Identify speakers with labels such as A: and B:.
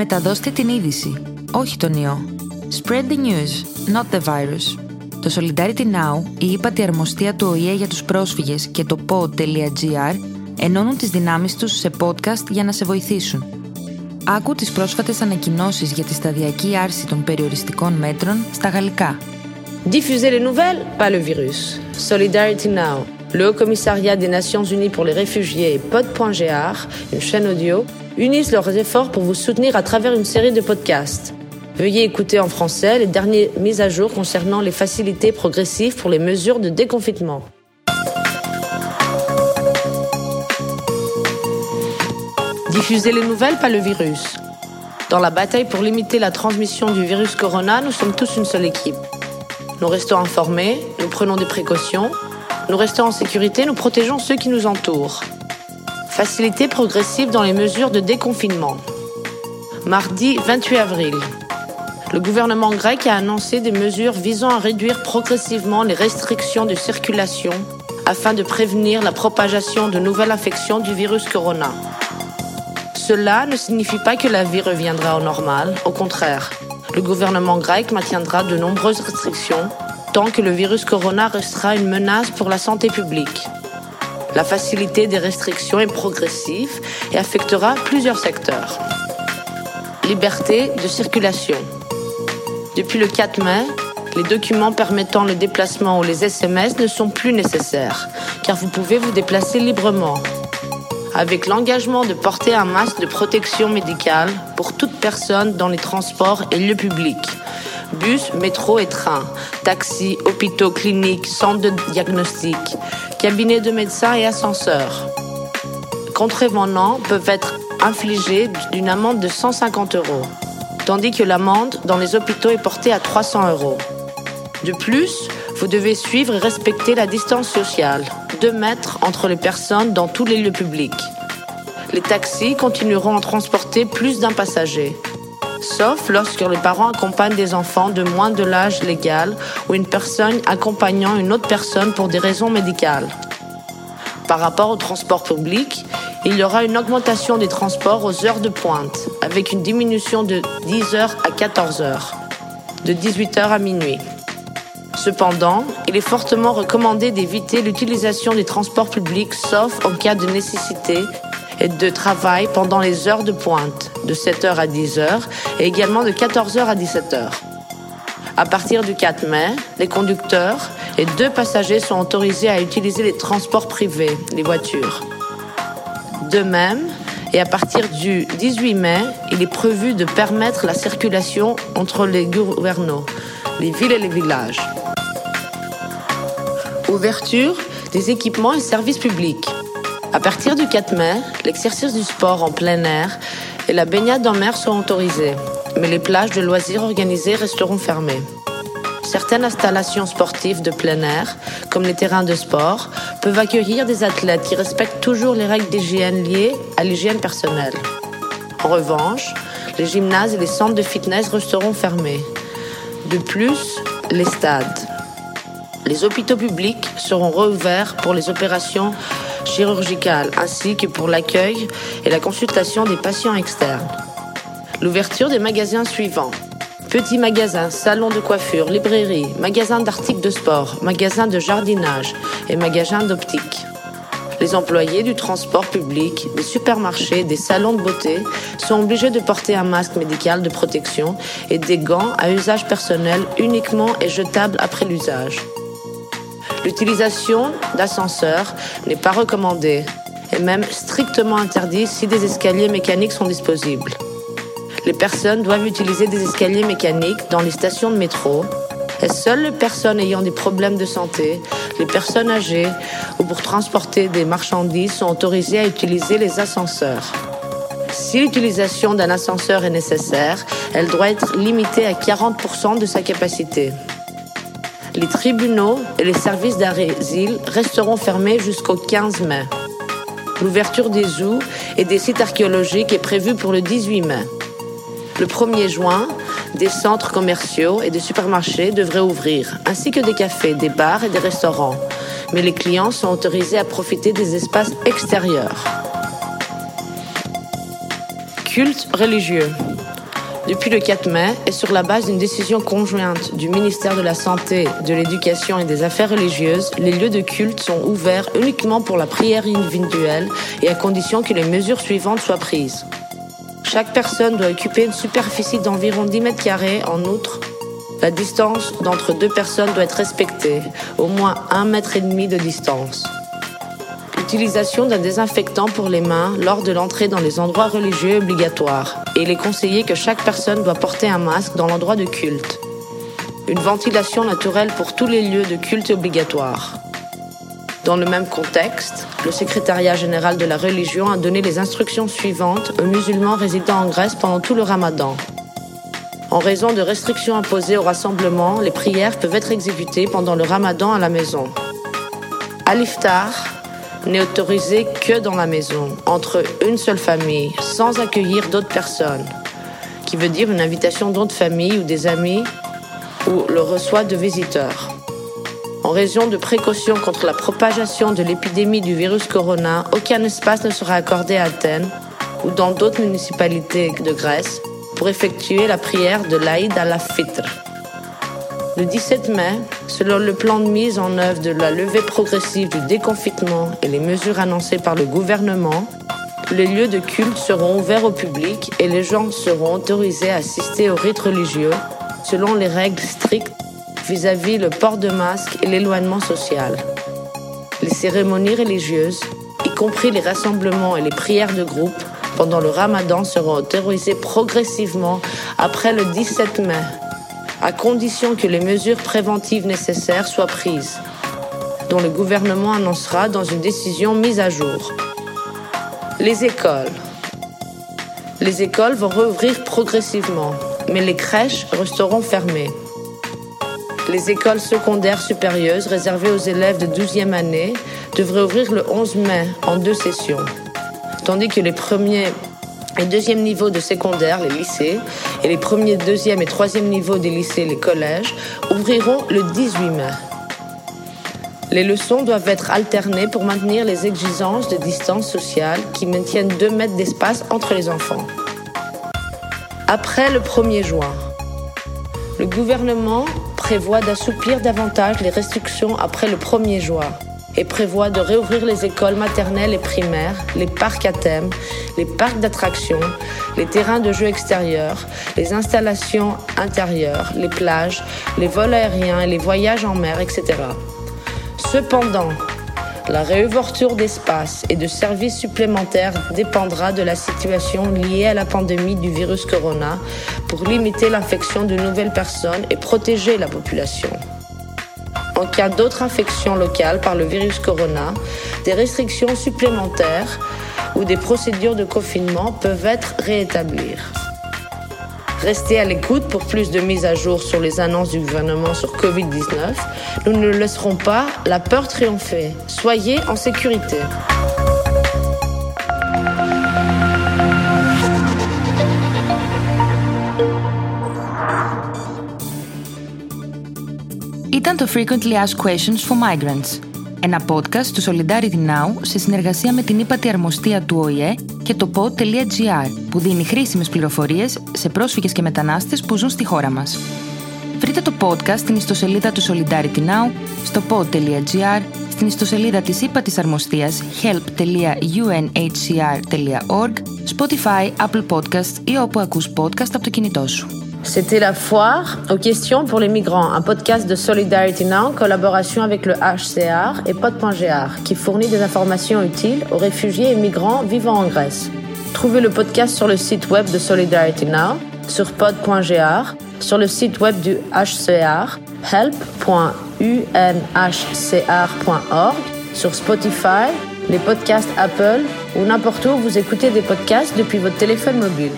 A: Μεταδώστε την είδηση, όχι τον ιό. Spread the news, not the virus. Το Solidarity Now, η ύπατη αρμοστία του ΟΗΕ για τους πρόσφυγες και το pod.gr ενώνουν τις δυνάμεις τους σε podcast για να σε βοηθήσουν. Άκου τις πρόσφατες ανακοινώσεις για τη σταδιακή άρση των περιοριστικών μέτρων στα γαλλικά.
B: Diffuser les nouvelles, pas le virus. Solidarity Now. Le Haut Commissariat des Nations Unies pour les réfugiés et Pod.gr, une chaîne audio, unissent leurs efforts pour vous soutenir à travers une série de podcasts. Veuillez écouter en français les dernières mises à jour concernant les facilités progressives pour les mesures de déconfinement. Diffuser les nouvelles, pas le virus. Dans la bataille pour limiter la transmission du virus corona, nous sommes tous une seule équipe. Nous restons informés, nous prenons des précautions, nous restons en sécurité, nous protégeons ceux qui nous entourent. Facilité progressive dans les mesures de déconfinement. Mardi 28 avril. Le gouvernement grec a annoncé des mesures visant à réduire progressivement les restrictions de circulation afin de prévenir la propagation de nouvelles infections du virus corona. Cela ne signifie pas que la vie reviendra au normal, au contraire. Le gouvernement grec maintiendra de nombreuses restrictions que le virus corona restera une menace pour la santé publique. La facilité des restrictions est progressive et affectera plusieurs secteurs. Liberté de circulation. Depuis le 4 mai, les documents permettant le déplacement ou les SMS ne sont plus nécessaires, car vous pouvez vous déplacer librement avec l'engagement de porter un masque de protection médicale pour toute personne dans les transports et lieux publics. Bus, métro et train, taxis, hôpitaux, cliniques, centres de diagnostic, cabinets de médecins et ascenseurs. Contrevenants peuvent être infligés d'une amende de 150 euros, tandis que l'amende dans les hôpitaux est portée à 300 euros. De plus, vous devez suivre et respecter la distance sociale, 2 mètres entre les personnes dans tous les lieux publics. Les taxis continueront à transporter plus d'un passager, sauf lorsque les parents accompagnent des enfants de moins de l'âge légal ou une personne accompagnant une autre personne pour des raisons médicales. Par rapport au transport public, il y aura une augmentation des transports aux heures de pointe, avec une diminution de 10h à 14h, de 18h à minuit. Cependant, il est fortement recommandé d'éviter l'utilisation des transports publics sauf en cas de nécessité et de travail pendant les heures de pointe, de 7h à 10h et également de 14h à 17h. À partir du 4 mai, les conducteurs et deux passagers sont autorisés à utiliser les transports privés, les voitures. De même, et à partir du 18 mai, il est prévu de permettre la circulation entre les gouvernements, les villes et les villages. Ouverture des équipements et services publics. À partir du 4 mai, l'exercice du sport en plein air et la baignade en mer sont autorisés, mais les plages de loisirs organisées resteront fermées. Certaines installations sportives de plein air, comme les terrains de sport, peuvent accueillir des athlètes qui respectent toujours les règles d'hygiène liées à l'hygiène personnelle. En revanche, les gymnases et les centres de fitness resteront fermés. De plus, les stades. Les hôpitaux publics seront rouverts pour les opérations chirurgicales ainsi que pour l'accueil et la consultation des patients externes. L'ouverture des magasins suivants. Petits magasins, salons de coiffure, librairies, magasins d'articles de sport, magasins de jardinage et magasins d'optique. Les employés du transport public, des supermarchés, des salons de beauté sont obligés de porter un masque médical de protection et des gants à usage personnel uniquement et jetables après l'usage. L'utilisation d'ascenseurs n'est pas recommandée et même strictement interdite si des escaliers mécaniques sont disponibles. Les personnes doivent utiliser des escaliers mécaniques dans les stations de métro et seules les personnes ayant des problèmes de santé, les personnes âgées ou pour transporter des marchandises sont autorisées à utiliser les ascenseurs. Si l'utilisation d'un ascenseur est nécessaire, elle doit être limitée à 40% de sa capacité. Les tribunaux et les services d'asile resteront fermés jusqu'au 15 mai. L'ouverture des zoos et des sites archéologiques est prévue pour le 18 mai. Le 1er juin, des centres commerciaux et des supermarchés devraient ouvrir, ainsi que des cafés, des bars et des restaurants. Mais les clients sont autorisés à profiter des espaces extérieurs. Culte religieux. Depuis le 4 mai, et sur la base d'une décision conjointe du ministère de la Santé, de l'Éducation et des Affaires religieuses, les lieux de culte sont ouverts uniquement pour la prière individuelle et à condition que les mesures suivantes soient prises. Chaque personne doit occuper une superficie d'environ 10 mètres carrés. En outre, la distance d'entre deux personnes doit être respectée, au moins un mètre et demi de distance. L'utilisation d'un désinfectant pour les mains lors de l'entrée dans les endroits religieux est obligatoire et il est conseillé que chaque personne doit porter un masque dans l'endroit de culte. Une ventilation naturelle pour tous les lieux de culte obligatoire. Dans le même contexte, le secrétariat général de la religion a donné les instructions suivantes aux musulmans résidant en Grèce pendant tout le ramadan. En raison de restrictions imposées au rassemblement, les prières peuvent être exécutées pendant le ramadan à la maison. À n'est autorisé que dans la maison, entre une seule famille, sans accueillir d'autres personnes, qui veut dire une invitation d'autres familles ou des amis ou le reçoit de visiteurs. En raison de précautions contre la propagation de l'épidémie du virus corona, aucun espace ne sera accordé à Athènes ou dans d'autres municipalités de Grèce pour effectuer la prière de l'Aïd al-Fitr. Le 17 mai, selon le plan de mise en œuvre de la levée progressive du déconfinement et les mesures annoncées par le gouvernement, les lieux de culte seront ouverts au public et les gens seront autorisés à assister aux rites religieux selon les règles strictes vis-à-vis le port de masque et l'éloignement social. Les cérémonies religieuses, y compris les rassemblements et les prières de groupe, pendant le ramadan seront autorisées progressivement après le 17 mai à condition que les mesures préventives nécessaires soient prises, dont le gouvernement annoncera dans une décision mise à jour. Les écoles. Les écoles vont rouvrir progressivement, mais les crèches resteront fermées. Les écoles secondaires supérieures réservées aux élèves de 12e année devraient ouvrir le 11 mai en deux sessions, tandis que les premiers les deuxième niveau de secondaire, les lycées, et les premiers, deuxième et troisième niveaux des lycées, les collèges, ouvriront le 18 mai. Les leçons doivent être alternées pour maintenir les exigences de distance sociale qui maintiennent 2 mètres d'espace entre les enfants. Après le 1er juin, le gouvernement prévoit d'assouplir davantage les restrictions après le 1er juin et prévoit de réouvrir les écoles maternelles et primaires, les parcs à thème, les parcs d'attractions, les terrains de jeux extérieurs, les installations intérieures, les plages, les vols aériens et les voyages en mer, etc. Cependant, la réouverture d'espaces et de services supplémentaires dépendra de la situation liée à la pandémie du virus corona pour limiter l'infection de nouvelles personnes et protéger la population. En cas d'autres infections locales par le virus corona, des restrictions supplémentaires ou des procédures de confinement peuvent être réétablies. Restez à l'écoute pour plus de mises à jour sur les annonces du gouvernement sur Covid-19. Nous ne laisserons pas la peur triompher. Soyez en sécurité.
A: Ήταν το Frequently Asked Questions for Migrants, ένα podcast του Solidarity Now σε συνεργασία με την ύπατη αρμοστία του ΟΗΕ και το pod.gr που δίνει χρήσιμες πληροφορίες σε πρόσφυγες και μετανάστες που ζουν στη χώρα μας. Βρείτε το podcast στην ιστοσελίδα του Solidarity Now, στο pod.gr, στην ιστοσελίδα της ύπατης αρμοστίας help.unhcr.org, Spotify, Apple Podcasts ή όπου ακούς podcast από το κινητό σου.
B: C'était la foire aux questions pour les migrants, un podcast de Solidarity Now en collaboration avec le HCR et Pod.gr qui fournit des informations utiles aux réfugiés et migrants vivant en Grèce. Trouvez le podcast sur le site web de Solidarity Now, sur pod.gr, sur le site web du HCR, help.unhcr.org, sur Spotify, les podcasts Apple ou n'importe où vous écoutez des podcasts depuis votre téléphone mobile.